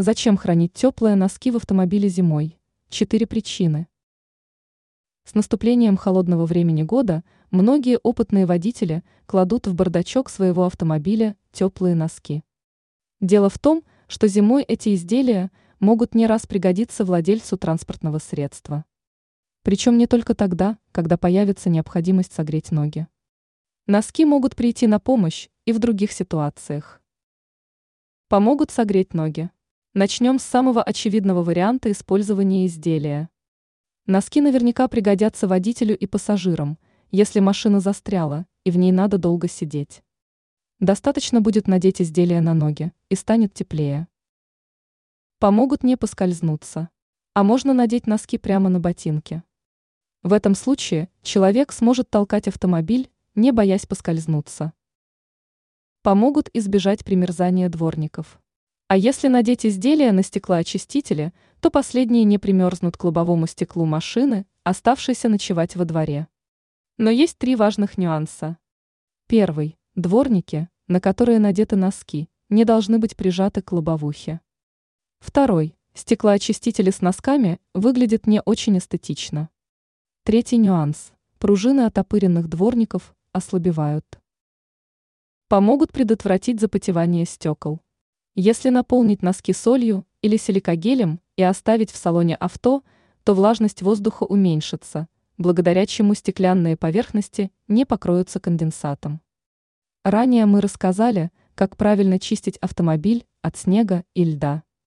Зачем хранить теплые носки в автомобиле зимой? Четыре причины. С наступлением холодного времени года многие опытные водители кладут в бардачок своего автомобиля теплые носки. Дело в том, что зимой эти изделия могут не раз пригодиться владельцу транспортного средства. Причем не только тогда, когда появится необходимость согреть ноги. Носки могут прийти на помощь и в других ситуациях. Помогут согреть ноги. Начнем с самого очевидного варианта использования изделия. Носки наверняка пригодятся водителю и пассажирам, если машина застряла и в ней надо долго сидеть. Достаточно будет надеть изделие на ноги, и станет теплее. Помогут не поскользнуться. А можно надеть носки прямо на ботинки. В этом случае человек сможет толкать автомобиль, не боясь поскользнуться. Помогут избежать примерзания дворников. А если надеть изделия на стеклоочистители, то последние не примерзнут к лобовому стеклу машины, оставшейся ночевать во дворе. Но есть три важных нюанса. Первый. Дворники, на которые надеты носки, не должны быть прижаты к лобовухе. Второй. Стеклоочистители с носками выглядят не очень эстетично. Третий нюанс. Пружины отопыренных дворников ослабевают. Помогут предотвратить запотевание стекол. Если наполнить носки солью или силикогелем и оставить в салоне авто, то влажность воздуха уменьшится, благодаря чему стеклянные поверхности не покроются конденсатом. Ранее мы рассказали, как правильно чистить автомобиль от снега и льда.